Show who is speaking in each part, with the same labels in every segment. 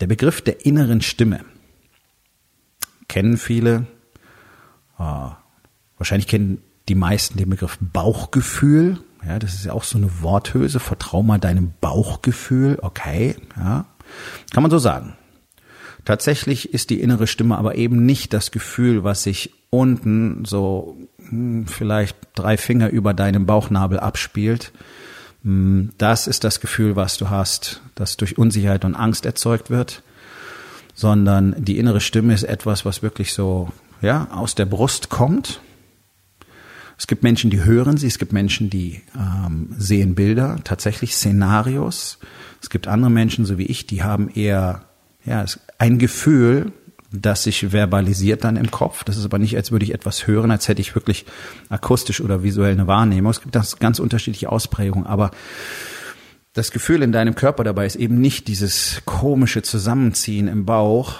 Speaker 1: Der Begriff der inneren Stimme kennen viele. Ah, wahrscheinlich kennen die meisten den Begriff Bauchgefühl. Ja, das ist ja auch so eine Worthülse. Vertrau mal deinem Bauchgefühl. Okay, ja. Kann man so sagen. Tatsächlich ist die innere Stimme aber eben nicht das Gefühl, was sich unten so hm, vielleicht drei Finger über deinem Bauchnabel abspielt, das ist das Gefühl, was du hast, das durch Unsicherheit und Angst erzeugt wird, sondern die innere Stimme ist etwas, was wirklich so, ja, aus der Brust kommt. Es gibt Menschen, die hören sie, es gibt Menschen, die ähm, sehen Bilder, tatsächlich Szenarios. Es gibt andere Menschen, so wie ich, die haben eher ja, ein Gefühl, das sich verbalisiert dann im Kopf. Das ist aber nicht, als würde ich etwas hören, als hätte ich wirklich akustisch oder visuell eine Wahrnehmung. Es gibt das ganz unterschiedliche Ausprägungen, aber das Gefühl in deinem Körper dabei ist eben nicht dieses komische Zusammenziehen im Bauch.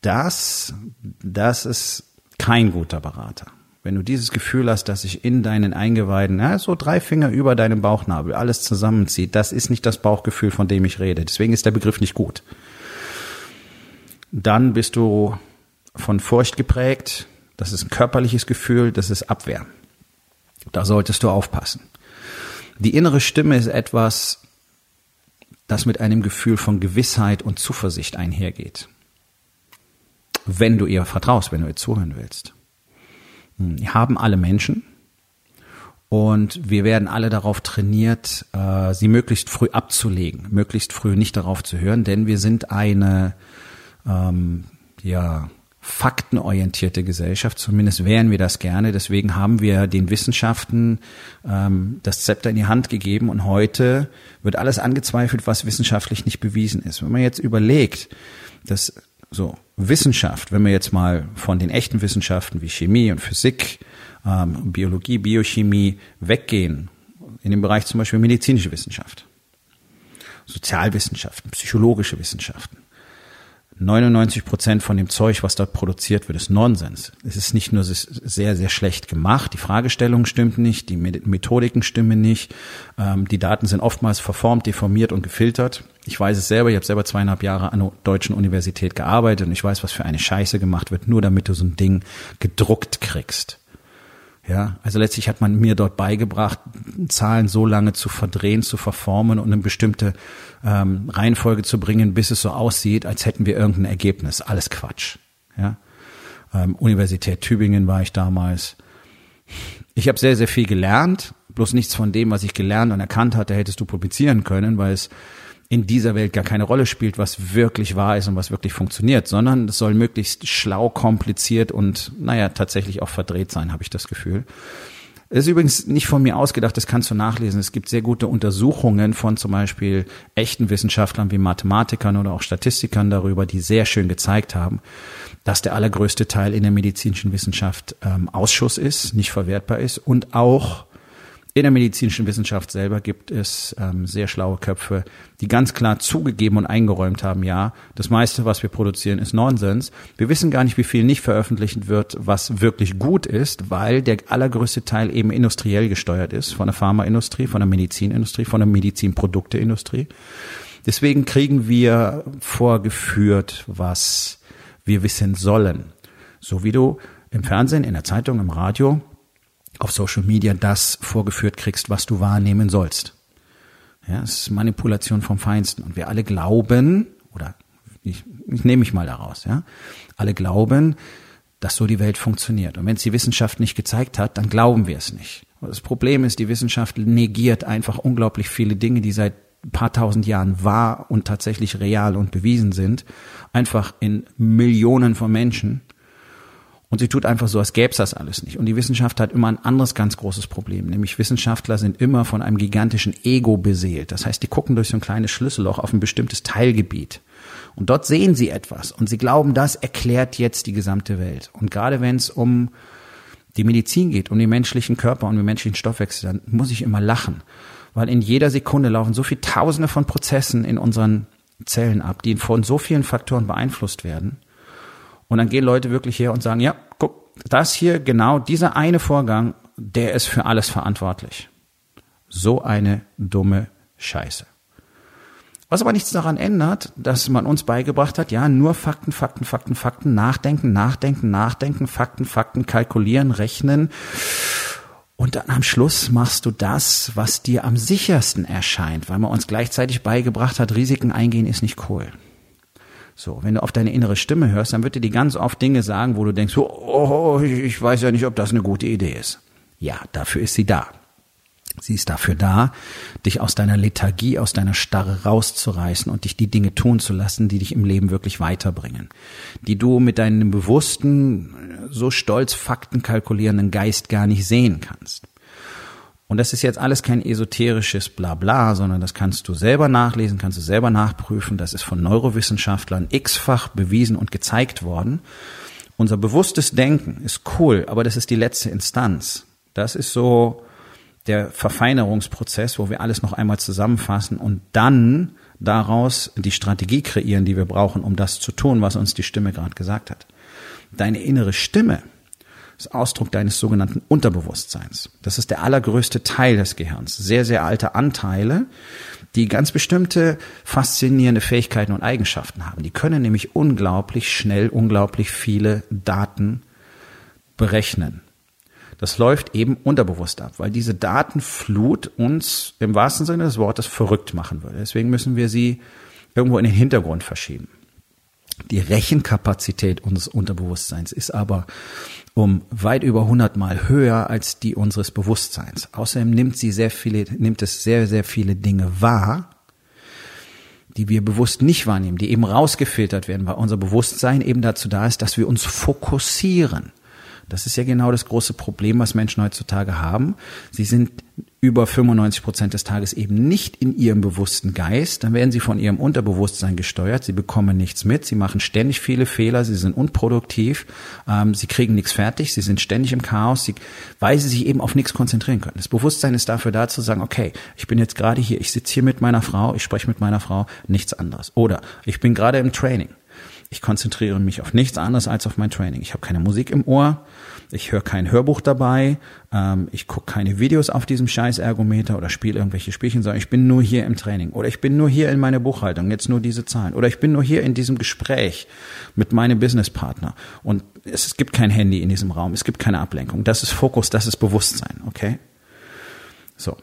Speaker 1: Das, das ist kein guter Berater. Wenn du dieses Gefühl hast, dass sich in deinen Eingeweiden, ja, so drei Finger über deinem Bauchnabel alles zusammenzieht, das ist nicht das Bauchgefühl, von dem ich rede. Deswegen ist der Begriff nicht gut dann bist du von Furcht geprägt. Das ist ein körperliches Gefühl, das ist Abwehr. Da solltest du aufpassen. Die innere Stimme ist etwas, das mit einem Gefühl von Gewissheit und Zuversicht einhergeht. Wenn du ihr vertraust, wenn du ihr zuhören willst. Hm, wir haben alle Menschen und wir werden alle darauf trainiert, äh, sie möglichst früh abzulegen, möglichst früh nicht darauf zu hören, denn wir sind eine ähm, ja, faktenorientierte Gesellschaft, zumindest wären wir das gerne. Deswegen haben wir den Wissenschaften ähm, das Zepter in die Hand gegeben und heute wird alles angezweifelt, was wissenschaftlich nicht bewiesen ist. Wenn man jetzt überlegt, dass so Wissenschaft, wenn wir jetzt mal von den echten Wissenschaften wie Chemie und Physik, ähm, Biologie, Biochemie weggehen, in dem Bereich zum Beispiel medizinische Wissenschaft, Sozialwissenschaften, psychologische Wissenschaften, 99 Prozent von dem Zeug, was dort produziert wird, ist Nonsens. Es ist nicht nur sehr, sehr schlecht gemacht, die Fragestellung stimmt nicht, die Methodiken stimmen nicht, ähm, die Daten sind oftmals verformt, deformiert und gefiltert. Ich weiß es selber, ich habe selber zweieinhalb Jahre an der deutschen Universität gearbeitet und ich weiß, was für eine Scheiße gemacht wird, nur damit du so ein Ding gedruckt kriegst. Ja, also letztlich hat man mir dort beigebracht, Zahlen so lange zu verdrehen, zu verformen und eine bestimmte ähm, Reihenfolge zu bringen, bis es so aussieht, als hätten wir irgendein Ergebnis. Alles Quatsch. Ja, ähm, Universität Tübingen war ich damals. Ich habe sehr, sehr viel gelernt, bloß nichts von dem, was ich gelernt und erkannt hatte, hättest du publizieren können, weil es in dieser Welt gar keine Rolle spielt, was wirklich wahr ist und was wirklich funktioniert, sondern es soll möglichst schlau, kompliziert und naja, tatsächlich auch verdreht sein, habe ich das Gefühl. Das ist übrigens nicht von mir ausgedacht, das kannst du nachlesen. Es gibt sehr gute Untersuchungen von zum Beispiel echten Wissenschaftlern wie Mathematikern oder auch Statistikern darüber, die sehr schön gezeigt haben, dass der allergrößte Teil in der medizinischen Wissenschaft ähm, Ausschuss ist, nicht verwertbar ist und auch in der medizinischen Wissenschaft selber gibt es ähm, sehr schlaue Köpfe, die ganz klar zugegeben und eingeräumt haben, ja, das meiste, was wir produzieren, ist Nonsens. Wir wissen gar nicht, wie viel nicht veröffentlicht wird, was wirklich gut ist, weil der allergrößte Teil eben industriell gesteuert ist, von der Pharmaindustrie, von der Medizinindustrie, von der Medizinprodukteindustrie. Deswegen kriegen wir vorgeführt, was wir wissen sollen. So wie du im Fernsehen, in der Zeitung, im Radio auf Social Media das vorgeführt kriegst, was du wahrnehmen sollst. Ja, es ist Manipulation vom Feinsten. Und wir alle glauben, oder ich, ich nehme mich mal daraus, ja, alle glauben, dass so die Welt funktioniert. Und wenn es die Wissenschaft nicht gezeigt hat, dann glauben wir es nicht. Das Problem ist, die Wissenschaft negiert einfach unglaublich viele Dinge, die seit ein paar tausend Jahren wahr und tatsächlich real und bewiesen sind, einfach in Millionen von Menschen Und sie tut einfach so, als gäbe es das alles nicht. Und die Wissenschaft hat immer ein anderes ganz großes Problem, nämlich Wissenschaftler sind immer von einem gigantischen Ego beseelt. Das heißt, die gucken durch so ein kleines Schlüsselloch auf ein bestimmtes Teilgebiet. Und dort sehen sie etwas und sie glauben, das erklärt jetzt die gesamte Welt. Und gerade wenn es um die Medizin geht, um den menschlichen Körper und den menschlichen Stoffwechsel, dann muss ich immer lachen. Weil in jeder Sekunde laufen so viele Tausende von Prozessen in unseren Zellen ab, die von so vielen Faktoren beeinflusst werden. Und dann gehen Leute wirklich her und sagen, ja, guck, das hier, genau dieser eine Vorgang, der ist für alles verantwortlich. So eine dumme Scheiße. Was aber nichts daran ändert, dass man uns beigebracht hat, ja, nur Fakten, Fakten, Fakten, Fakten, nachdenken, nachdenken, nachdenken, Fakten, Fakten, kalkulieren, rechnen. Und dann am Schluss machst du das, was dir am sichersten erscheint, weil man uns gleichzeitig beigebracht hat, Risiken eingehen ist nicht cool. So, wenn du auf deine innere Stimme hörst, dann wird dir die ganz oft Dinge sagen, wo du denkst, oh, oh, ich weiß ja nicht, ob das eine gute Idee ist. Ja, dafür ist sie da. Sie ist dafür da, dich aus deiner Lethargie, aus deiner Starre rauszureißen und dich die Dinge tun zu lassen, die dich im Leben wirklich weiterbringen. Die du mit deinem bewussten, so stolz Fakten kalkulierenden Geist gar nicht sehen kannst. Und das ist jetzt alles kein esoterisches Blabla, sondern das kannst du selber nachlesen, kannst du selber nachprüfen. Das ist von Neurowissenschaftlern x-fach bewiesen und gezeigt worden. Unser bewusstes Denken ist cool, aber das ist die letzte Instanz. Das ist so, der Verfeinerungsprozess, wo wir alles noch einmal zusammenfassen und dann daraus die Strategie kreieren, die wir brauchen, um das zu tun, was uns die Stimme gerade gesagt hat. Deine innere Stimme ist Ausdruck deines sogenannten Unterbewusstseins. Das ist der allergrößte Teil des Gehirns. Sehr, sehr alte Anteile, die ganz bestimmte faszinierende Fähigkeiten und Eigenschaften haben. Die können nämlich unglaublich schnell, unglaublich viele Daten berechnen. Das läuft eben unterbewusst ab, weil diese Datenflut uns im wahrsten Sinne des Wortes verrückt machen würde. Deswegen müssen wir sie irgendwo in den Hintergrund verschieben. Die Rechenkapazität unseres Unterbewusstseins ist aber um weit über 100 Mal höher als die unseres Bewusstseins. Außerdem nimmt sie sehr viele, nimmt es sehr, sehr viele Dinge wahr, die wir bewusst nicht wahrnehmen, die eben rausgefiltert werden, weil unser Bewusstsein eben dazu da ist, dass wir uns fokussieren. Das ist ja genau das große Problem, was Menschen heutzutage haben. Sie sind über 95 Prozent des Tages eben nicht in ihrem bewussten Geist, dann werden sie von ihrem Unterbewusstsein gesteuert, sie bekommen nichts mit, sie machen ständig viele Fehler, sie sind unproduktiv, ähm, sie kriegen nichts fertig, sie sind ständig im Chaos, sie, weil sie sich eben auf nichts konzentrieren können. Das Bewusstsein ist dafür da zu sagen, okay, ich bin jetzt gerade hier, ich sitze hier mit meiner Frau, ich spreche mit meiner Frau, nichts anderes. Oder ich bin gerade im Training. Ich konzentriere mich auf nichts anderes als auf mein Training. Ich habe keine Musik im Ohr, ich höre kein Hörbuch dabei, ähm, ich gucke keine Videos auf diesem scheiß Ergometer oder spiele irgendwelche Spielchen, sondern ich bin nur hier im Training oder ich bin nur hier in meiner Buchhaltung, jetzt nur diese Zahlen oder ich bin nur hier in diesem Gespräch mit meinem Businesspartner und es, es gibt kein Handy in diesem Raum, es gibt keine Ablenkung. Das ist Fokus, das ist Bewusstsein, okay? So.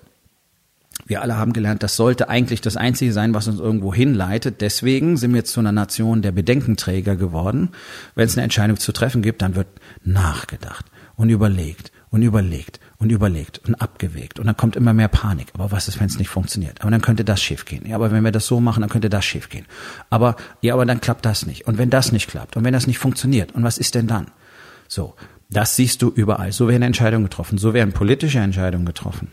Speaker 1: Wir alle haben gelernt, das sollte eigentlich das Einzige sein, was uns irgendwo hinleitet. Deswegen sind wir zu einer Nation der Bedenkenträger geworden. Wenn es eine Entscheidung zu treffen gibt, dann wird nachgedacht und überlegt und überlegt und überlegt und abgewegt. Und dann kommt immer mehr Panik. Aber was ist, wenn es nicht funktioniert? Aber dann könnte das schiefgehen. Ja, aber wenn wir das so machen, dann könnte das schiefgehen. Aber, ja, aber dann klappt das nicht. Und wenn das nicht klappt und wenn das nicht funktioniert, und was ist denn dann? So. Das siehst du überall. So werden Entscheidungen getroffen. So werden politische Entscheidungen getroffen.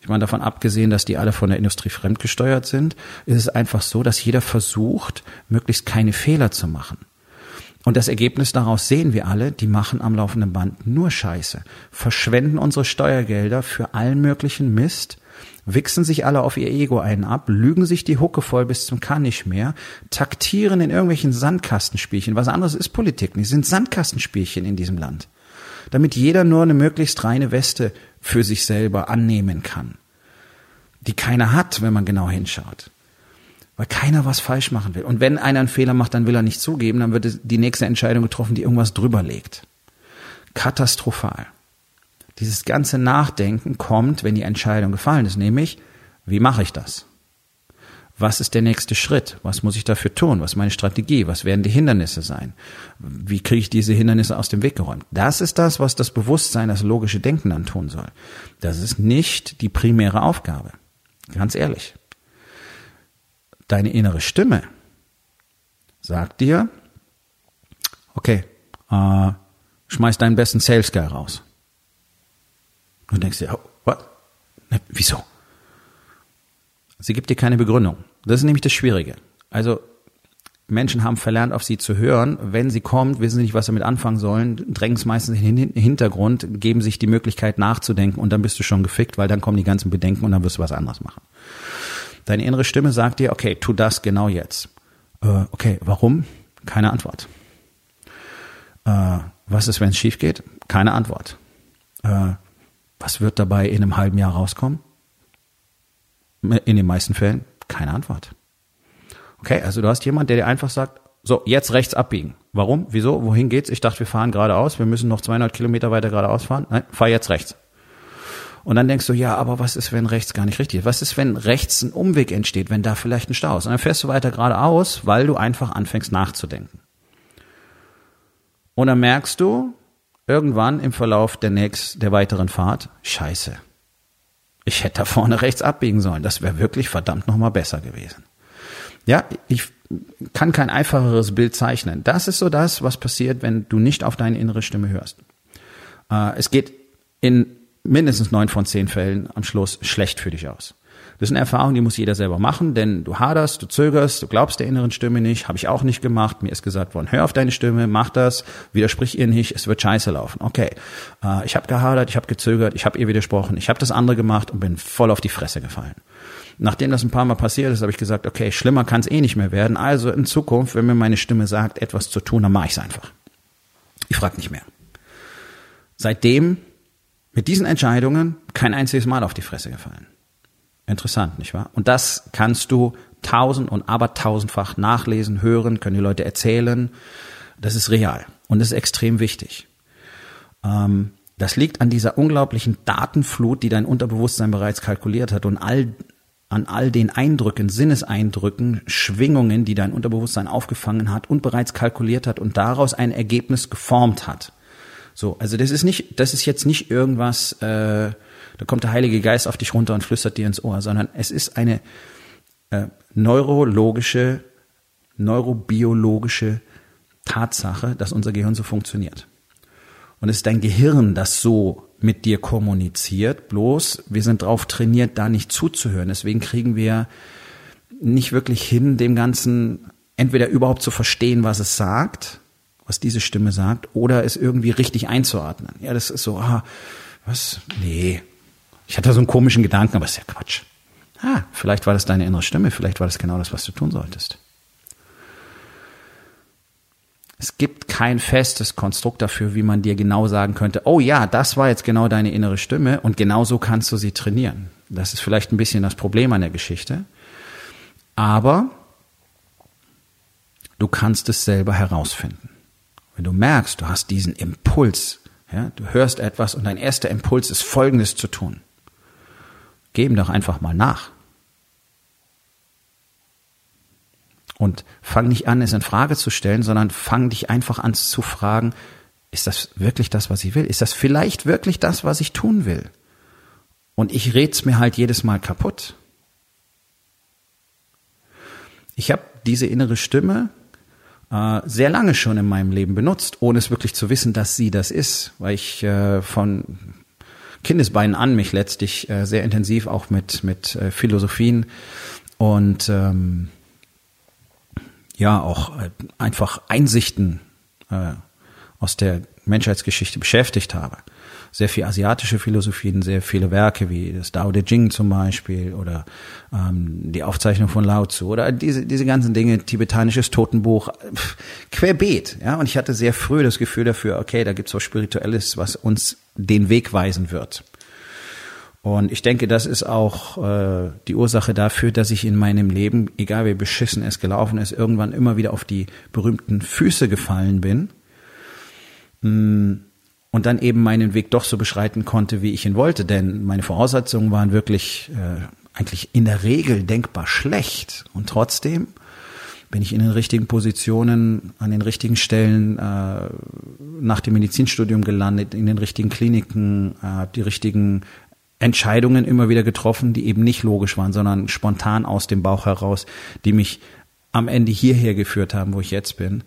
Speaker 1: Ich meine, davon abgesehen, dass die alle von der Industrie fremdgesteuert sind, ist es einfach so, dass jeder versucht, möglichst keine Fehler zu machen. Und das Ergebnis daraus sehen wir alle, die machen am laufenden Band nur Scheiße, verschwenden unsere Steuergelder für allen möglichen Mist, wichsen sich alle auf ihr Ego einen ab, lügen sich die Hucke voll bis zum Kann nicht mehr, taktieren in irgendwelchen Sandkastenspielchen. Was anderes ist Politik nicht, sind Sandkastenspielchen in diesem Land. Damit jeder nur eine möglichst reine Weste für sich selber annehmen kann, die keiner hat, wenn man genau hinschaut. Weil keiner was falsch machen will. Und wenn einer einen Fehler macht, dann will er nicht zugeben, dann wird die nächste Entscheidung getroffen, die irgendwas drüber legt. Katastrophal. Dieses ganze Nachdenken kommt, wenn die Entscheidung gefallen ist, nämlich, wie mache ich das? Was ist der nächste Schritt? Was muss ich dafür tun? Was ist meine Strategie? Was werden die Hindernisse sein? Wie kriege ich diese Hindernisse aus dem Weg geräumt? Das ist das, was das Bewusstsein, das logische Denken dann tun soll. Das ist nicht die primäre Aufgabe. Ganz ehrlich. Deine innere Stimme sagt dir, okay, äh, schmeiß deinen besten Sales Guy raus. Du denkst dir, oh, what? Ne, wieso? Sie gibt dir keine Begründung. Das ist nämlich das Schwierige. Also Menschen haben verlernt, auf sie zu hören. Wenn sie kommt, wissen sie nicht, was sie damit anfangen sollen, drängen es meistens in den Hintergrund, geben sich die Möglichkeit nachzudenken und dann bist du schon gefickt, weil dann kommen die ganzen Bedenken und dann wirst du was anderes machen. Deine innere Stimme sagt dir, okay, tu das genau jetzt. Äh, okay, warum? Keine Antwort. Äh, was ist, wenn es schief geht? Keine Antwort. Äh, was wird dabei in einem halben Jahr rauskommen? In den meisten Fällen keine Antwort. Okay, also du hast jemand, der dir einfach sagt, so, jetzt rechts abbiegen. Warum? Wieso? Wohin geht's? Ich dachte, wir fahren geradeaus. Wir müssen noch 200 Kilometer weiter geradeaus fahren. Nein, fahr jetzt rechts. Und dann denkst du, ja, aber was ist, wenn rechts gar nicht richtig ist? Was ist, wenn rechts ein Umweg entsteht, wenn da vielleicht ein Stau ist? Und dann fährst du weiter geradeaus, weil du einfach anfängst nachzudenken. Und dann merkst du irgendwann im Verlauf der nächsten, der weiteren Fahrt, scheiße. Ich hätte da vorne rechts abbiegen sollen. Das wäre wirklich verdammt nochmal besser gewesen. Ja, ich kann kein einfacheres Bild zeichnen. Das ist so das, was passiert, wenn du nicht auf deine innere Stimme hörst. Äh, es geht in mindestens neun von zehn Fällen am Schluss schlecht für dich aus. Das ist eine Erfahrung, die muss jeder selber machen, denn du haderst, du zögerst, du glaubst der inneren Stimme nicht, habe ich auch nicht gemacht. Mir ist gesagt worden, hör auf deine Stimme, mach das, widersprich ihr nicht, es wird scheiße laufen. Okay, äh, ich habe gehadert, ich habe gezögert, ich habe ihr widersprochen, ich habe das andere gemacht und bin voll auf die Fresse gefallen. Nachdem das ein paar Mal passiert ist, habe ich gesagt, okay, schlimmer kann es eh nicht mehr werden. Also in Zukunft, wenn mir meine Stimme sagt, etwas zu tun, dann mache ich es einfach. Ich frage nicht mehr. Seitdem mit diesen Entscheidungen kein einziges Mal auf die Fresse gefallen. Interessant, nicht wahr? Und das kannst du tausend und abertausendfach nachlesen, hören, können die Leute erzählen. Das ist real und das ist extrem wichtig. Ähm, das liegt an dieser unglaublichen Datenflut, die dein Unterbewusstsein bereits kalkuliert hat und all, an all den Eindrücken, Sinneseindrücken, Schwingungen, die dein Unterbewusstsein aufgefangen hat und bereits kalkuliert hat und daraus ein Ergebnis geformt hat. So, also das ist nicht, das ist jetzt nicht irgendwas, äh, da kommt der Heilige Geist auf dich runter und flüstert dir ins Ohr, sondern es ist eine äh, neurologische, neurobiologische Tatsache, dass unser Gehirn so funktioniert. Und es ist dein Gehirn, das so mit dir kommuniziert, bloß wir sind drauf trainiert, da nicht zuzuhören. Deswegen kriegen wir nicht wirklich hin, dem Ganzen entweder überhaupt zu verstehen, was es sagt, was diese Stimme sagt, oder es irgendwie richtig einzuordnen. Ja, das ist so, ah, was? Nee, ich hatte so einen komischen Gedanken, aber ist ja Quatsch. Ah, vielleicht war das deine innere Stimme, vielleicht war das genau das, was du tun solltest. Es gibt kein festes Konstrukt dafür, wie man dir genau sagen könnte, oh ja, das war jetzt genau deine innere Stimme und genau so kannst du sie trainieren. Das ist vielleicht ein bisschen das Problem an der Geschichte. Aber du kannst es selber herausfinden. Wenn du merkst, du hast diesen Impuls, ja, du hörst etwas und dein erster Impuls ist Folgendes zu tun. Geben doch einfach mal nach. Und fang nicht an, es in Frage zu stellen, sondern fang dich einfach an zu fragen, ist das wirklich das, was ich will? Ist das vielleicht wirklich das, was ich tun will? Und ich red's mir halt jedes Mal kaputt. Ich habe diese innere Stimme äh, sehr lange schon in meinem Leben benutzt, ohne es wirklich zu wissen, dass sie das ist, weil ich äh, von Kindesbeinen an mich letztlich äh, sehr intensiv auch mit, mit äh, Philosophien und ähm, ja auch äh, einfach Einsichten äh, aus der Menschheitsgeschichte beschäftigt habe sehr viel asiatische Philosophien, sehr viele Werke wie das Dao De Jing zum Beispiel oder ähm, die Aufzeichnung von Lao Tzu oder diese, diese ganzen Dinge, tibetanisches Totenbuch, pff, querbeet. Ja? Und ich hatte sehr früh das Gefühl dafür, okay, da gibt's was Spirituelles, was uns den Weg weisen wird. Und ich denke, das ist auch äh, die Ursache dafür, dass ich in meinem Leben, egal wie beschissen es gelaufen ist, irgendwann immer wieder auf die berühmten Füße gefallen bin. Hm, und dann eben meinen Weg doch so beschreiten konnte, wie ich ihn wollte. Denn meine Voraussetzungen waren wirklich äh, eigentlich in der Regel denkbar schlecht. Und trotzdem bin ich in den richtigen Positionen, an den richtigen Stellen äh, nach dem Medizinstudium gelandet, in den richtigen Kliniken, äh, die richtigen Entscheidungen immer wieder getroffen, die eben nicht logisch waren, sondern spontan aus dem Bauch heraus, die mich am Ende hierher geführt haben, wo ich jetzt bin.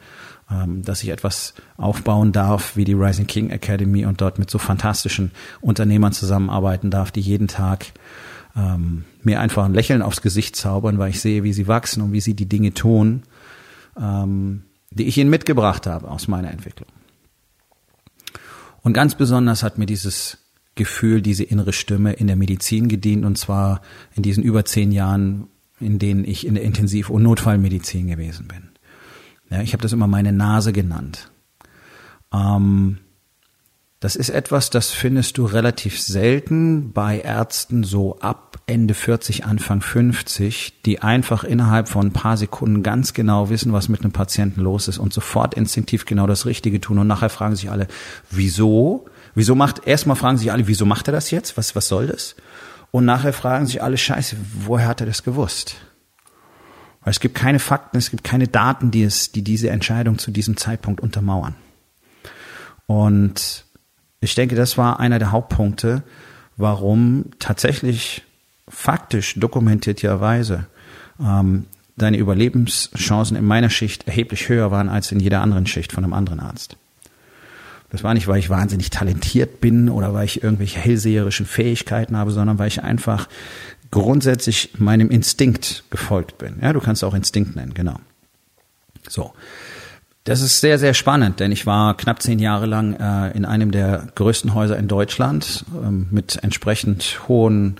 Speaker 1: ähm, dass ich etwas aufbauen darf wie die Rising King Academy und dort mit so fantastischen Unternehmern zusammenarbeiten darf, die jeden Tag ähm, mir einfach ein Lächeln aufs Gesicht zaubern, weil ich sehe, wie sie wachsen und wie sie die Dinge tun, ähm, die ich ihnen mitgebracht habe aus meiner Entwicklung. Und ganz besonders hat mir dieses Gefühl, diese innere Stimme in der Medizin gedient, und zwar in diesen über zehn Jahren, in denen ich in der Intensiv- und Notfallmedizin gewesen bin. Ja, ich habe das immer meine Nase genannt. Ähm, das ist etwas, das findest du relativ selten bei Ärzten so ab Ende 40, Anfang 50, die einfach innerhalb von ein paar Sekunden ganz genau wissen, was mit einem Patienten los ist und sofort instinktiv genau das Richtige tun. Und nachher fragen sich alle, wieso? Wieso macht, erstmal fragen sich alle, wieso macht er das jetzt? Was, was soll das? Und nachher fragen sich alle, scheiße, woher hat er das gewusst? Weil es gibt keine Fakten, es gibt keine Daten, die es, die diese Entscheidung zu diesem Zeitpunkt untermauern. Und ich denke, das war einer der Hauptpunkte, warum tatsächlich faktisch dokumentierterweise ähm, deine Überlebenschancen in meiner Schicht erheblich höher waren als in jeder anderen Schicht von einem anderen Arzt. Das war nicht, weil ich wahnsinnig talentiert bin oder weil ich irgendwelche hellseherischen Fähigkeiten habe, sondern weil ich einfach grundsätzlich meinem Instinkt gefolgt bin. Ja, du kannst auch Instinkt nennen, genau. So. Das ist sehr, sehr spannend, denn ich war knapp zehn Jahre lang äh, in einem der größten Häuser in Deutschland ähm, mit entsprechend hohen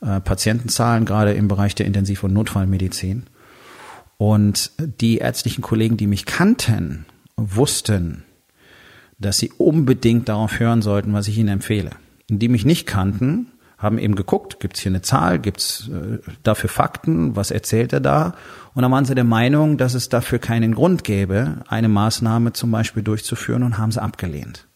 Speaker 1: äh, Patientenzahlen, gerade im Bereich der Intensiv- und Notfallmedizin. Und die ärztlichen Kollegen, die mich kannten, wussten, dass sie unbedingt darauf hören sollten, was ich ihnen empfehle. Und die mich nicht kannten, haben eben geguckt, gibt's hier eine Zahl, gibt's äh, dafür Fakten, was erzählt er da? Und dann waren sie der Meinung, dass es dafür keinen Grund gäbe, eine Maßnahme zum Beispiel durchzuführen und haben sie abgelehnt.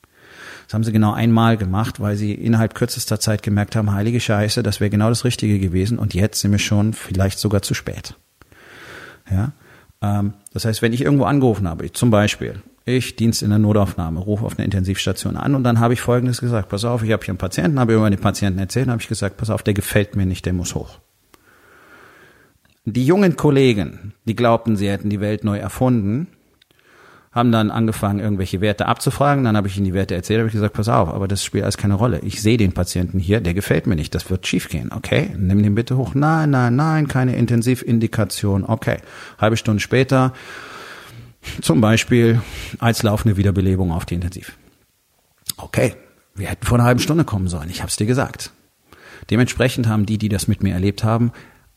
Speaker 1: Das haben sie genau einmal gemacht, weil sie innerhalb kürzester Zeit gemerkt haben, heilige Scheiße, das wäre genau das Richtige gewesen und jetzt sind wir schon vielleicht sogar zu spät. Ja, ähm, das heißt, wenn ich irgendwo angerufen habe, zum Beispiel, ich Dienst in der Notaufnahme, rufe auf eine Intensivstation an und dann habe ich Folgendes gesagt, pass auf, ich habe hier einen Patienten, habe über den Patienten erzählt, habe ich gesagt, pass auf, der gefällt mir nicht, der muss hoch. Die jungen Kollegen, die glaubten, sie hätten die Welt neu erfunden, haben dann angefangen, irgendwelche Werte abzufragen. Dann habe ich ihnen die Werte erzählt, habe ich gesagt, pass auf, aber das spielt alles keine Rolle. Ich sehe den Patienten hier, der gefällt mir nicht, das wird schiefgehen. Okay, nimm den bitte hoch. Nein, nein, nein, keine Intensivindikation. Okay, halbe Stunde später zum Beispiel als laufende Wiederbelebung auf die Intensiv. Okay, wir hätten vor einer halben Stunde kommen sollen. Ich habe es dir gesagt. Dementsprechend haben die, die das mit mir erlebt haben,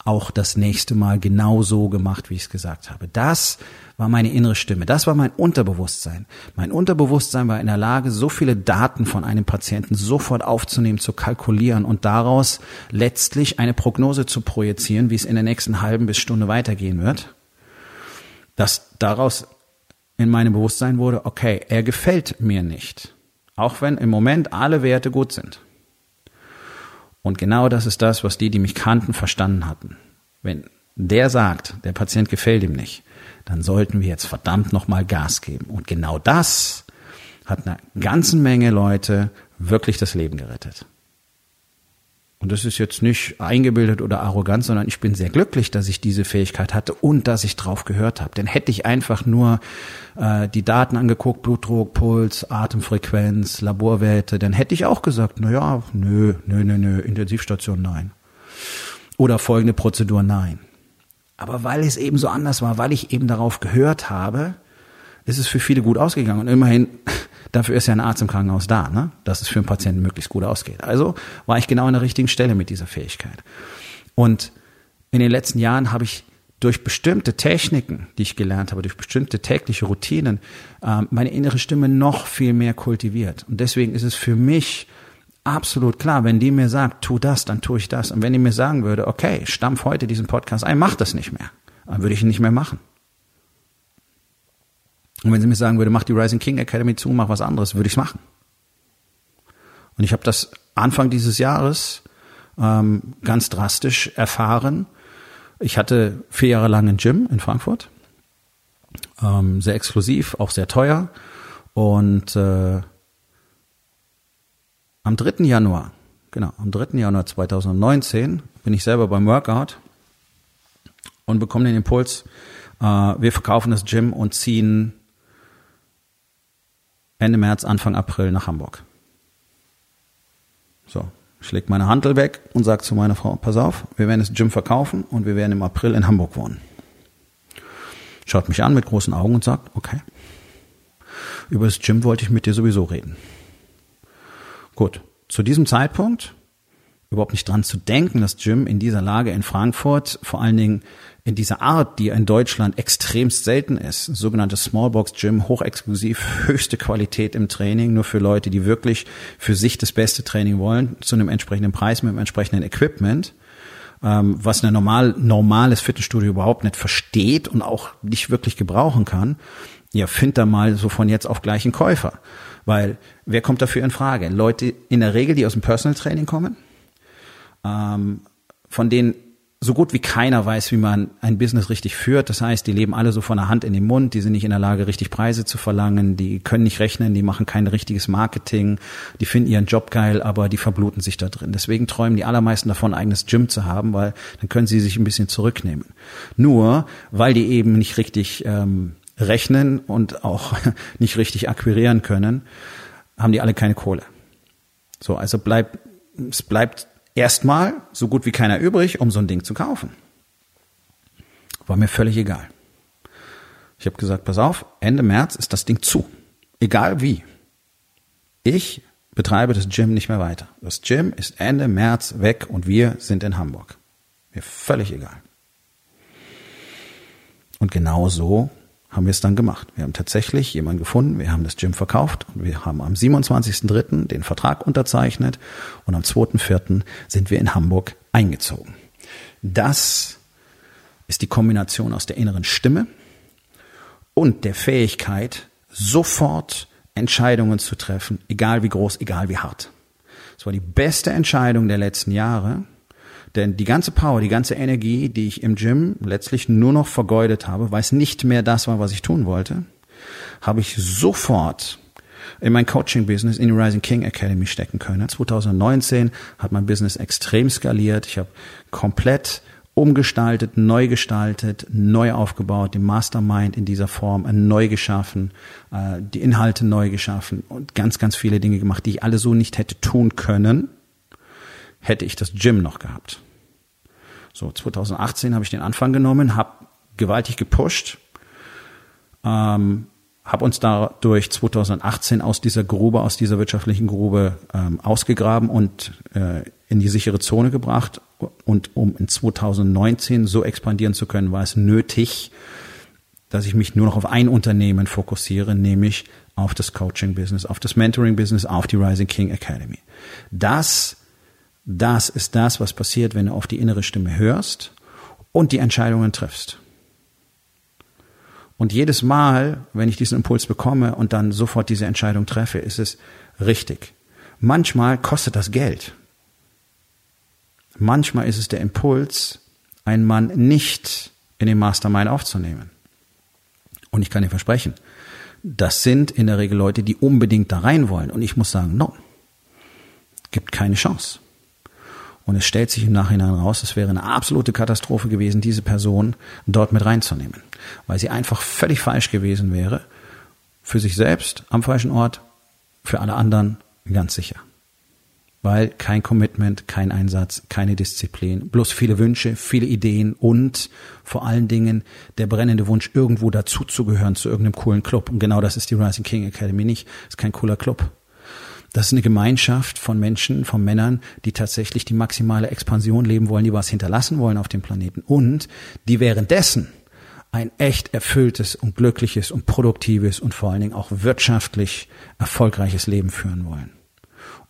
Speaker 1: auch das nächste Mal genau so gemacht, wie ich es gesagt habe. Das war meine innere Stimme. Das war mein Unterbewusstsein. Mein Unterbewusstsein war in der Lage, so viele Daten von einem Patienten sofort aufzunehmen, zu kalkulieren und daraus letztlich eine Prognose zu projizieren, wie es in der nächsten halben bis Stunde weitergehen wird. Dass daraus in meinem Bewusstsein wurde, okay, er gefällt mir nicht. Auch wenn im Moment alle Werte gut sind. Und genau das ist das, was die, die mich kannten, verstanden hatten. Wenn der sagt, der Patient gefällt ihm nicht, dann sollten wir jetzt verdammt nochmal Gas geben. Und genau das hat einer ganzen Menge Leute wirklich das Leben gerettet. Und das ist jetzt nicht eingebildet oder arrogant, sondern ich bin sehr glücklich, dass ich diese Fähigkeit hatte und dass ich drauf gehört habe. Denn hätte ich einfach nur äh, die Daten angeguckt, Blutdruck, Puls, Atemfrequenz, Laborwerte, dann hätte ich auch gesagt, na ja, nö, nö, nö, nö, Intensivstation nein. Oder folgende Prozedur nein. Aber weil es eben so anders war, weil ich eben darauf gehört habe, ist es für viele gut ausgegangen. Und immerhin Dafür ist ja ein Arzt im Krankenhaus da, ne? dass es für einen Patienten möglichst gut ausgeht. Also war ich genau an der richtigen Stelle mit dieser Fähigkeit. Und in den letzten Jahren habe ich durch bestimmte Techniken, die ich gelernt habe, durch bestimmte tägliche Routinen, ähm, meine innere Stimme noch viel mehr kultiviert. Und deswegen ist es für mich absolut klar, wenn die mir sagt, tu das, dann tue ich das. Und wenn die mir sagen würde, okay, stampf heute diesen Podcast ein, mach das nicht mehr, dann würde ich ihn nicht mehr machen. Und wenn sie mir sagen würde, mach die Rising King Academy zu, mach was anderes, würde ich es machen. Und ich habe das Anfang dieses Jahres ähm, ganz drastisch erfahren. Ich hatte vier Jahre lang ein Gym in Frankfurt, ähm, sehr exklusiv, auch sehr teuer. Und äh, am 3. Januar, genau, am 3. Januar 2019 bin ich selber beim Workout und bekomme den Impuls, äh, wir verkaufen das Gym und ziehen Ende März, Anfang April nach Hamburg. So, ich leg meine Handel weg und sage zu meiner Frau, pass auf, wir werden das Gym verkaufen und wir werden im April in Hamburg wohnen. Schaut mich an mit großen Augen und sagt, okay. Über das Gym wollte ich mit dir sowieso reden. Gut, zu diesem Zeitpunkt überhaupt nicht dran zu denken, dass Gym in dieser Lage in Frankfurt, vor allen Dingen in dieser Art, die in Deutschland extremst selten ist, sogenanntes Smallbox Gym, hochexklusiv, höchste Qualität im Training, nur für Leute, die wirklich für sich das beste Training wollen, zu einem entsprechenden Preis mit einem entsprechenden Equipment, ähm, was ein normal, normales Fitnessstudio überhaupt nicht versteht und auch nicht wirklich gebrauchen kann. Ja, find da mal so von jetzt auf gleich einen Käufer. Weil wer kommt dafür in Frage? Leute in der Regel, die aus dem Personal Training kommen, ähm, von denen so gut wie keiner weiß, wie man ein Business richtig führt. Das heißt, die leben alle so von der Hand in den Mund, die sind nicht in der Lage, richtig Preise zu verlangen, die können nicht rechnen, die machen kein richtiges Marketing, die finden ihren Job geil, aber die verbluten sich da drin. Deswegen träumen die allermeisten davon, ein eigenes Gym zu haben, weil dann können sie sich ein bisschen zurücknehmen. Nur, weil die eben nicht richtig ähm, rechnen und auch nicht richtig akquirieren können, haben die alle keine Kohle. So, also bleibt, es bleibt erstmal so gut wie keiner übrig, um so ein Ding zu kaufen. War mir völlig egal. Ich habe gesagt, pass auf, Ende März ist das Ding zu. Egal wie. Ich betreibe das Gym nicht mehr weiter. Das Gym ist Ende März weg und wir sind in Hamburg. Mir völlig egal. Und genau so haben wir es dann gemacht. Wir haben tatsächlich jemanden gefunden, wir haben das Gym verkauft und wir haben am 27.03. den Vertrag unterzeichnet und am 2.04. sind wir in Hamburg eingezogen. Das ist die Kombination aus der inneren Stimme und der Fähigkeit, sofort Entscheidungen zu treffen, egal wie groß, egal wie hart. Das war die beste Entscheidung der letzten Jahre denn die ganze Power, die ganze Energie, die ich im Gym letztlich nur noch vergeudet habe, weil es nicht mehr das war, was ich tun wollte, habe ich sofort in mein Coaching-Business in die Rising King Academy stecken können. 2019 hat mein Business extrem skaliert. Ich habe komplett umgestaltet, neu gestaltet, neu aufgebaut, den Mastermind in dieser Form neu geschaffen, äh, die Inhalte neu geschaffen und ganz, ganz viele Dinge gemacht, die ich alle so nicht hätte tun können, hätte ich das Gym noch gehabt. So, 2018 habe ich den Anfang genommen, habe gewaltig gepusht, ähm, habe uns dadurch 2018 aus dieser Grube, aus dieser wirtschaftlichen Grube ähm, ausgegraben und äh, in die sichere Zone gebracht. Und um in 2019 so expandieren zu können, war es nötig, dass ich mich nur noch auf ein Unternehmen fokussiere, nämlich auf das Coaching-Business, auf das Mentoring-Business, auf die Rising King Academy. Das das ist das, was passiert, wenn du auf die innere Stimme hörst und die Entscheidungen triffst. Und jedes Mal, wenn ich diesen Impuls bekomme und dann sofort diese Entscheidung treffe, ist es richtig. Manchmal kostet das Geld. Manchmal ist es der Impuls, einen Mann nicht in den Mastermind aufzunehmen. Und ich kann dir versprechen, das sind in der Regel Leute, die unbedingt da rein wollen. Und ich muss sagen, no, gibt keine Chance. Und es stellt sich im Nachhinein raus, es wäre eine absolute Katastrophe gewesen, diese Person dort mit reinzunehmen, weil sie einfach völlig falsch gewesen wäre, für sich selbst am falschen Ort, für alle anderen ganz sicher. Weil kein Commitment, kein Einsatz, keine Disziplin, bloß viele Wünsche, viele Ideen und vor allen Dingen der brennende Wunsch, irgendwo dazuzugehören zu irgendeinem coolen Club. Und genau das ist die Rising King Academy nicht. ist kein cooler Club. Das ist eine Gemeinschaft von Menschen, von Männern, die tatsächlich die maximale Expansion leben wollen, die was hinterlassen wollen auf dem Planeten und die währenddessen ein echt erfülltes und glückliches und produktives und vor allen Dingen auch wirtschaftlich erfolgreiches Leben führen wollen.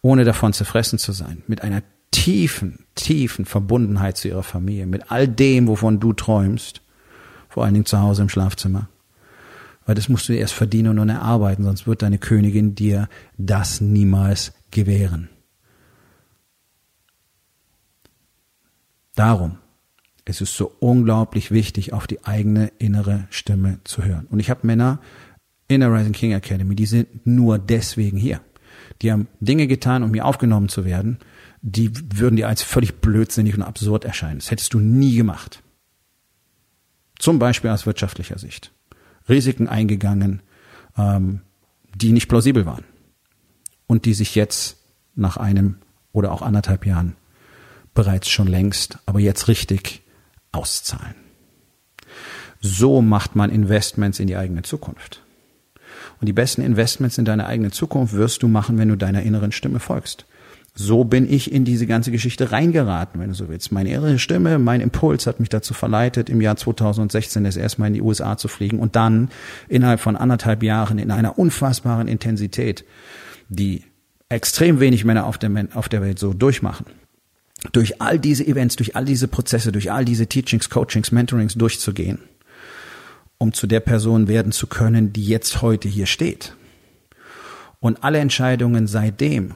Speaker 1: Ohne davon zerfressen zu sein, mit einer tiefen, tiefen Verbundenheit zu ihrer Familie, mit all dem, wovon du träumst, vor allen Dingen zu Hause im Schlafzimmer weil das musst du erst verdienen und erarbeiten, sonst wird deine Königin dir das niemals gewähren. Darum ist es so unglaublich wichtig, auf die eigene innere Stimme zu hören. Und ich habe Männer in der Rising King Academy, die sind nur deswegen hier. Die haben Dinge getan, um hier aufgenommen zu werden, die würden dir als völlig blödsinnig und absurd erscheinen. Das hättest du nie gemacht. Zum Beispiel aus wirtschaftlicher Sicht. Risiken eingegangen, ähm, die nicht plausibel waren und die sich jetzt nach einem oder auch anderthalb Jahren bereits schon längst, aber jetzt richtig auszahlen. So macht man Investments in die eigene Zukunft. Und die besten Investments in deine eigene Zukunft wirst du machen, wenn du deiner inneren Stimme folgst. So bin ich in diese ganze Geschichte reingeraten, wenn du so willst. Meine innere Stimme, mein Impuls hat mich dazu verleitet, im Jahr 2016 das erstmal in die USA zu fliegen und dann innerhalb von anderthalb Jahren in einer unfassbaren Intensität, die extrem wenig Männer auf der, auf der Welt so durchmachen. Durch all diese Events, durch all diese Prozesse, durch all diese Teachings, Coachings, Mentorings durchzugehen um zu der Person werden zu können, die jetzt heute hier steht. Und alle Entscheidungen seitdem,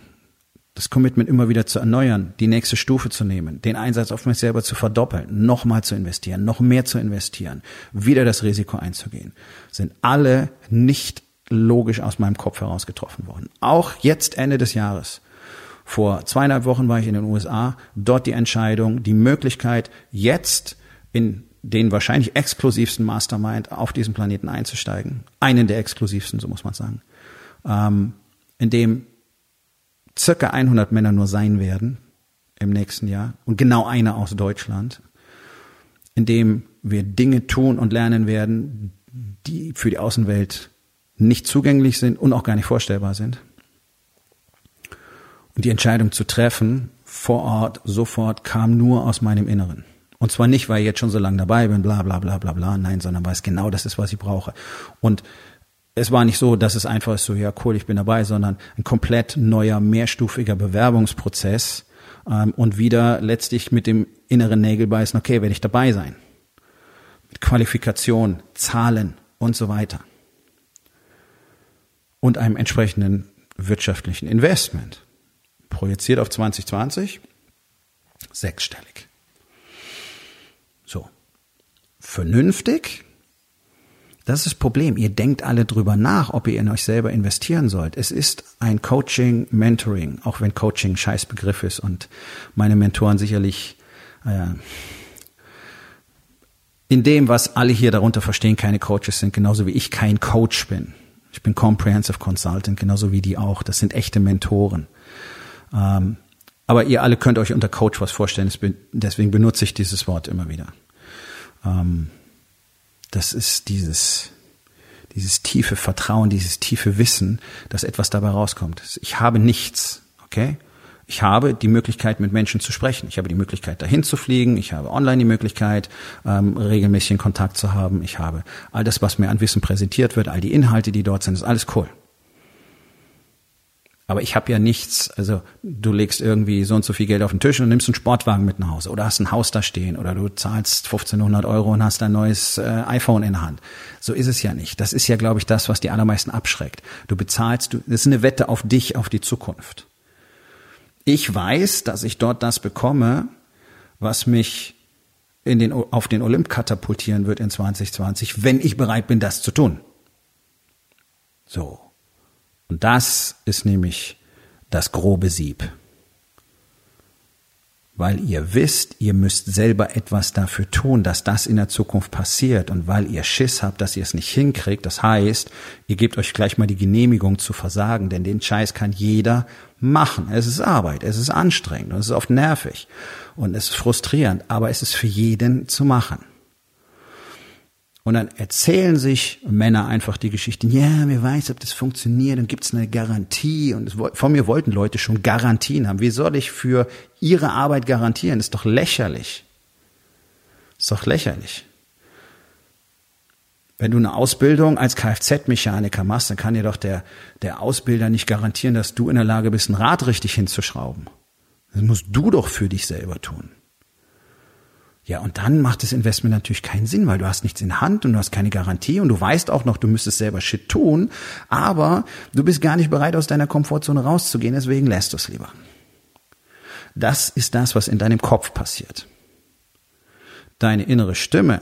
Speaker 1: das Commitment immer wieder zu erneuern, die nächste Stufe zu nehmen, den Einsatz auf mich selber zu verdoppeln, nochmal zu investieren, noch mehr zu investieren, wieder das Risiko einzugehen, sind alle nicht logisch aus meinem Kopf heraus getroffen worden. Auch jetzt Ende des Jahres. Vor zweieinhalb Wochen war ich in den USA, dort die Entscheidung, die Möglichkeit, jetzt in den wahrscheinlich exklusivsten Mastermind auf diesem Planeten einzusteigen. Einen der exklusivsten, so muss man sagen. Ähm, in dem circa 100 Männer nur sein werden im nächsten Jahr und genau einer aus Deutschland, in dem wir Dinge tun und lernen werden, die für die Außenwelt nicht zugänglich sind und auch gar nicht vorstellbar sind. Und die Entscheidung zu treffen, vor Ort, sofort, kam nur aus meinem Inneren. Und zwar nicht, weil ich jetzt schon so lange dabei bin, bla bla bla bla bla, nein, sondern weil es genau das ist, was ich brauche. Und es war nicht so, dass es einfach ist so, ja cool, ich bin dabei, sondern ein komplett neuer, mehrstufiger Bewerbungsprozess ähm, und wieder letztlich mit dem inneren Nägelbeißen, okay, werde ich dabei sein. Mit Qualifikation, Zahlen und so weiter. Und einem entsprechenden wirtschaftlichen Investment. Projiziert auf 2020, sechsstellig. So. Vernünftig? Das ist das Problem. Ihr denkt alle drüber nach, ob ihr in euch selber investieren sollt. Es ist ein Coaching, Mentoring, auch wenn Coaching ein scheiß Begriff ist und meine Mentoren sicherlich äh, in dem, was alle hier darunter verstehen, keine Coaches sind, genauso wie ich kein Coach bin. Ich bin Comprehensive Consultant, genauso wie die auch. Das sind echte Mentoren. Ähm, aber ihr alle könnt euch unter Coach was vorstellen, deswegen benutze ich dieses Wort immer wieder. Ähm, das ist dieses, dieses tiefe Vertrauen, dieses tiefe Wissen, dass etwas dabei rauskommt. Ich habe nichts, okay? Ich habe die Möglichkeit, mit Menschen zu sprechen. Ich habe die Möglichkeit, dahin zu fliegen. Ich habe online die Möglichkeit, ähm, regelmäßig Kontakt zu haben. Ich habe all das, was mir an Wissen präsentiert wird, all die Inhalte, die dort sind, ist alles cool. Aber ich habe ja nichts, also du legst irgendwie so und so viel Geld auf den Tisch und nimmst einen Sportwagen mit nach Hause oder hast ein Haus da stehen oder du zahlst 1500 Euro und hast ein neues äh, iPhone in der Hand. So ist es ja nicht. Das ist ja, glaube ich, das, was die allermeisten abschreckt. Du bezahlst, du, das ist eine Wette auf dich, auf die Zukunft. Ich weiß, dass ich dort das bekomme, was mich in den, auf den Olymp katapultieren wird in 2020, wenn ich bereit bin, das zu tun. So. Und das ist nämlich das grobe Sieb. Weil ihr wisst, ihr müsst selber etwas dafür tun, dass das in der Zukunft passiert und weil ihr Schiss habt, dass ihr es nicht hinkriegt. Das heißt, ihr gebt euch gleich mal die Genehmigung zu versagen, denn den Scheiß kann jeder machen. Es ist Arbeit, es ist anstrengend und es ist oft nervig und es ist frustrierend, aber es ist für jeden zu machen. Und dann erzählen sich Männer einfach die Geschichten, ja, wer weiß, ob das funktioniert, dann gibt's eine Garantie. Und von mir wollten Leute schon Garantien haben. Wie soll ich für ihre Arbeit garantieren? Das ist doch lächerlich. Das ist doch lächerlich. Wenn du eine Ausbildung als Kfz-Mechaniker machst, dann kann dir doch der, der Ausbilder nicht garantieren, dass du in der Lage bist, ein Rad richtig hinzuschrauben. Das musst du doch für dich selber tun. Ja, und dann macht das Investment natürlich keinen Sinn, weil du hast nichts in Hand und du hast keine Garantie und du weißt auch noch, du müsstest selber Shit tun, aber du bist gar nicht bereit, aus deiner Komfortzone rauszugehen, deswegen lässt du es lieber. Das ist das, was in deinem Kopf passiert. Deine innere Stimme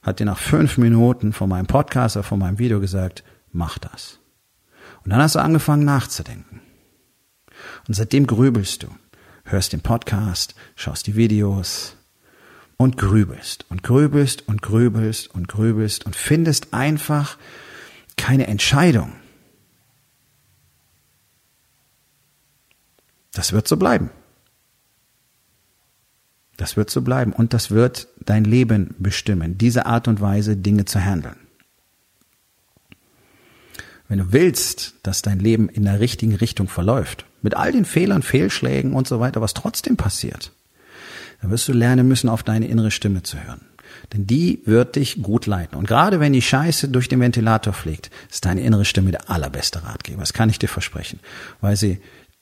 Speaker 1: hat dir nach fünf Minuten von meinem Podcast oder von meinem Video gesagt, mach das. Und dann hast du angefangen nachzudenken. Und seitdem grübelst du, hörst den Podcast, schaust die Videos, und grübelst und grübelst und grübelst und grübelst und findest einfach keine Entscheidung. Das wird so bleiben. Das wird so bleiben und das wird dein Leben bestimmen, diese Art und Weise Dinge zu handeln. Wenn du willst, dass dein Leben in der richtigen Richtung verläuft, mit all den Fehlern, Fehlschlägen und so weiter, was trotzdem passiert, dann wirst du lernen müssen, auf deine innere Stimme zu hören. Denn die wird dich gut leiten. Und gerade wenn die Scheiße durch den Ventilator fliegt, ist deine innere Stimme der allerbeste Ratgeber. Das kann ich dir versprechen. Weil sie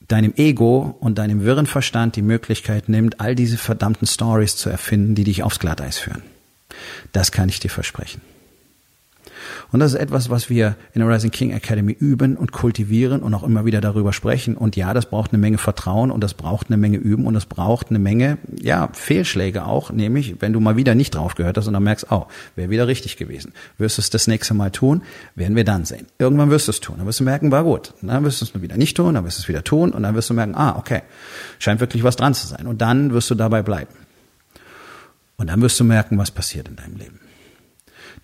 Speaker 1: deinem Ego und deinem wirren Verstand die Möglichkeit nimmt, all diese verdammten Stories zu erfinden, die dich aufs Glatteis führen. Das kann ich dir versprechen. Und das ist etwas, was wir in der Rising King Academy üben und kultivieren und auch immer wieder darüber sprechen. Und ja, das braucht eine Menge Vertrauen und das braucht eine Menge Üben und das braucht eine Menge, ja, Fehlschläge auch, nämlich wenn du mal wieder nicht drauf gehört hast und dann merkst, oh, wäre wieder richtig gewesen. Wirst du es das nächste Mal tun, werden wir dann sehen. Irgendwann wirst du es tun, dann wirst du merken, war gut. dann wirst du es wieder nicht tun, dann wirst du es wieder tun und dann wirst du merken, ah, okay, scheint wirklich was dran zu sein. Und dann wirst du dabei bleiben. Und dann wirst du merken, was passiert in deinem Leben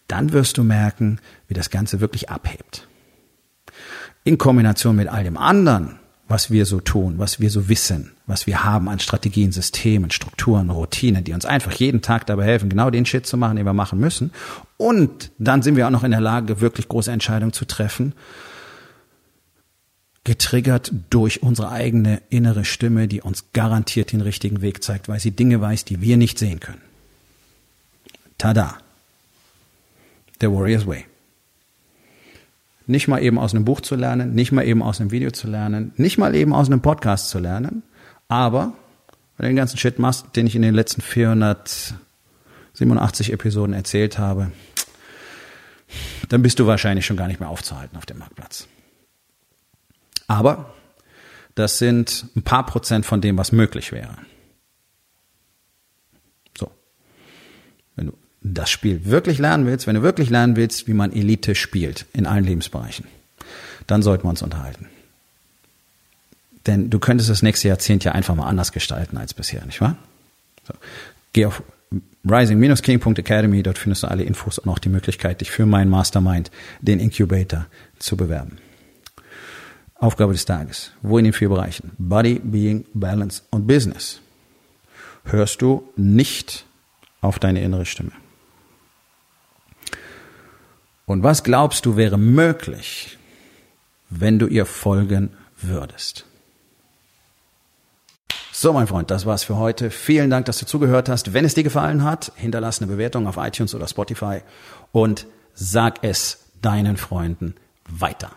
Speaker 1: dann wirst du merken, wie das Ganze wirklich abhebt. In Kombination mit all dem anderen, was wir so tun, was wir so wissen, was wir haben an Strategien, Systemen, Strukturen, Routinen, die uns einfach jeden Tag dabei helfen, genau den Shit zu machen, den wir machen müssen. Und dann sind wir auch noch in der Lage, wirklich große Entscheidungen zu treffen, getriggert durch unsere eigene innere Stimme, die uns garantiert den richtigen Weg zeigt, weil sie Dinge weiß, die wir nicht sehen können. Tada! The Warrior's Way. Nicht mal eben aus einem Buch zu lernen, nicht mal eben aus einem Video zu lernen, nicht mal eben aus einem Podcast zu lernen, aber wenn du den ganzen Shit machst, den ich in den letzten 487 Episoden erzählt habe, dann bist du wahrscheinlich schon gar nicht mehr aufzuhalten auf dem Marktplatz. Aber das sind ein paar Prozent von dem, was möglich wäre. So. Wenn du das Spiel wirklich lernen willst, wenn du wirklich lernen willst, wie man Elite spielt in allen Lebensbereichen, dann sollten wir uns unterhalten. Denn du könntest das nächste Jahrzehnt ja einfach mal anders gestalten als bisher, nicht wahr? So. Geh auf rising-king.academy, dort findest du alle Infos und auch die Möglichkeit, dich für meinen Mastermind, den Incubator, zu bewerben. Aufgabe des Tages. Wo in den vier Bereichen? Body, Being, Balance und Business. Hörst du nicht auf deine innere Stimme? Und was glaubst du wäre möglich, wenn du ihr folgen würdest? So, mein Freund, das war's für heute. Vielen Dank, dass du zugehört hast. Wenn es dir gefallen hat, hinterlass eine Bewertung auf iTunes oder Spotify und sag es deinen Freunden weiter.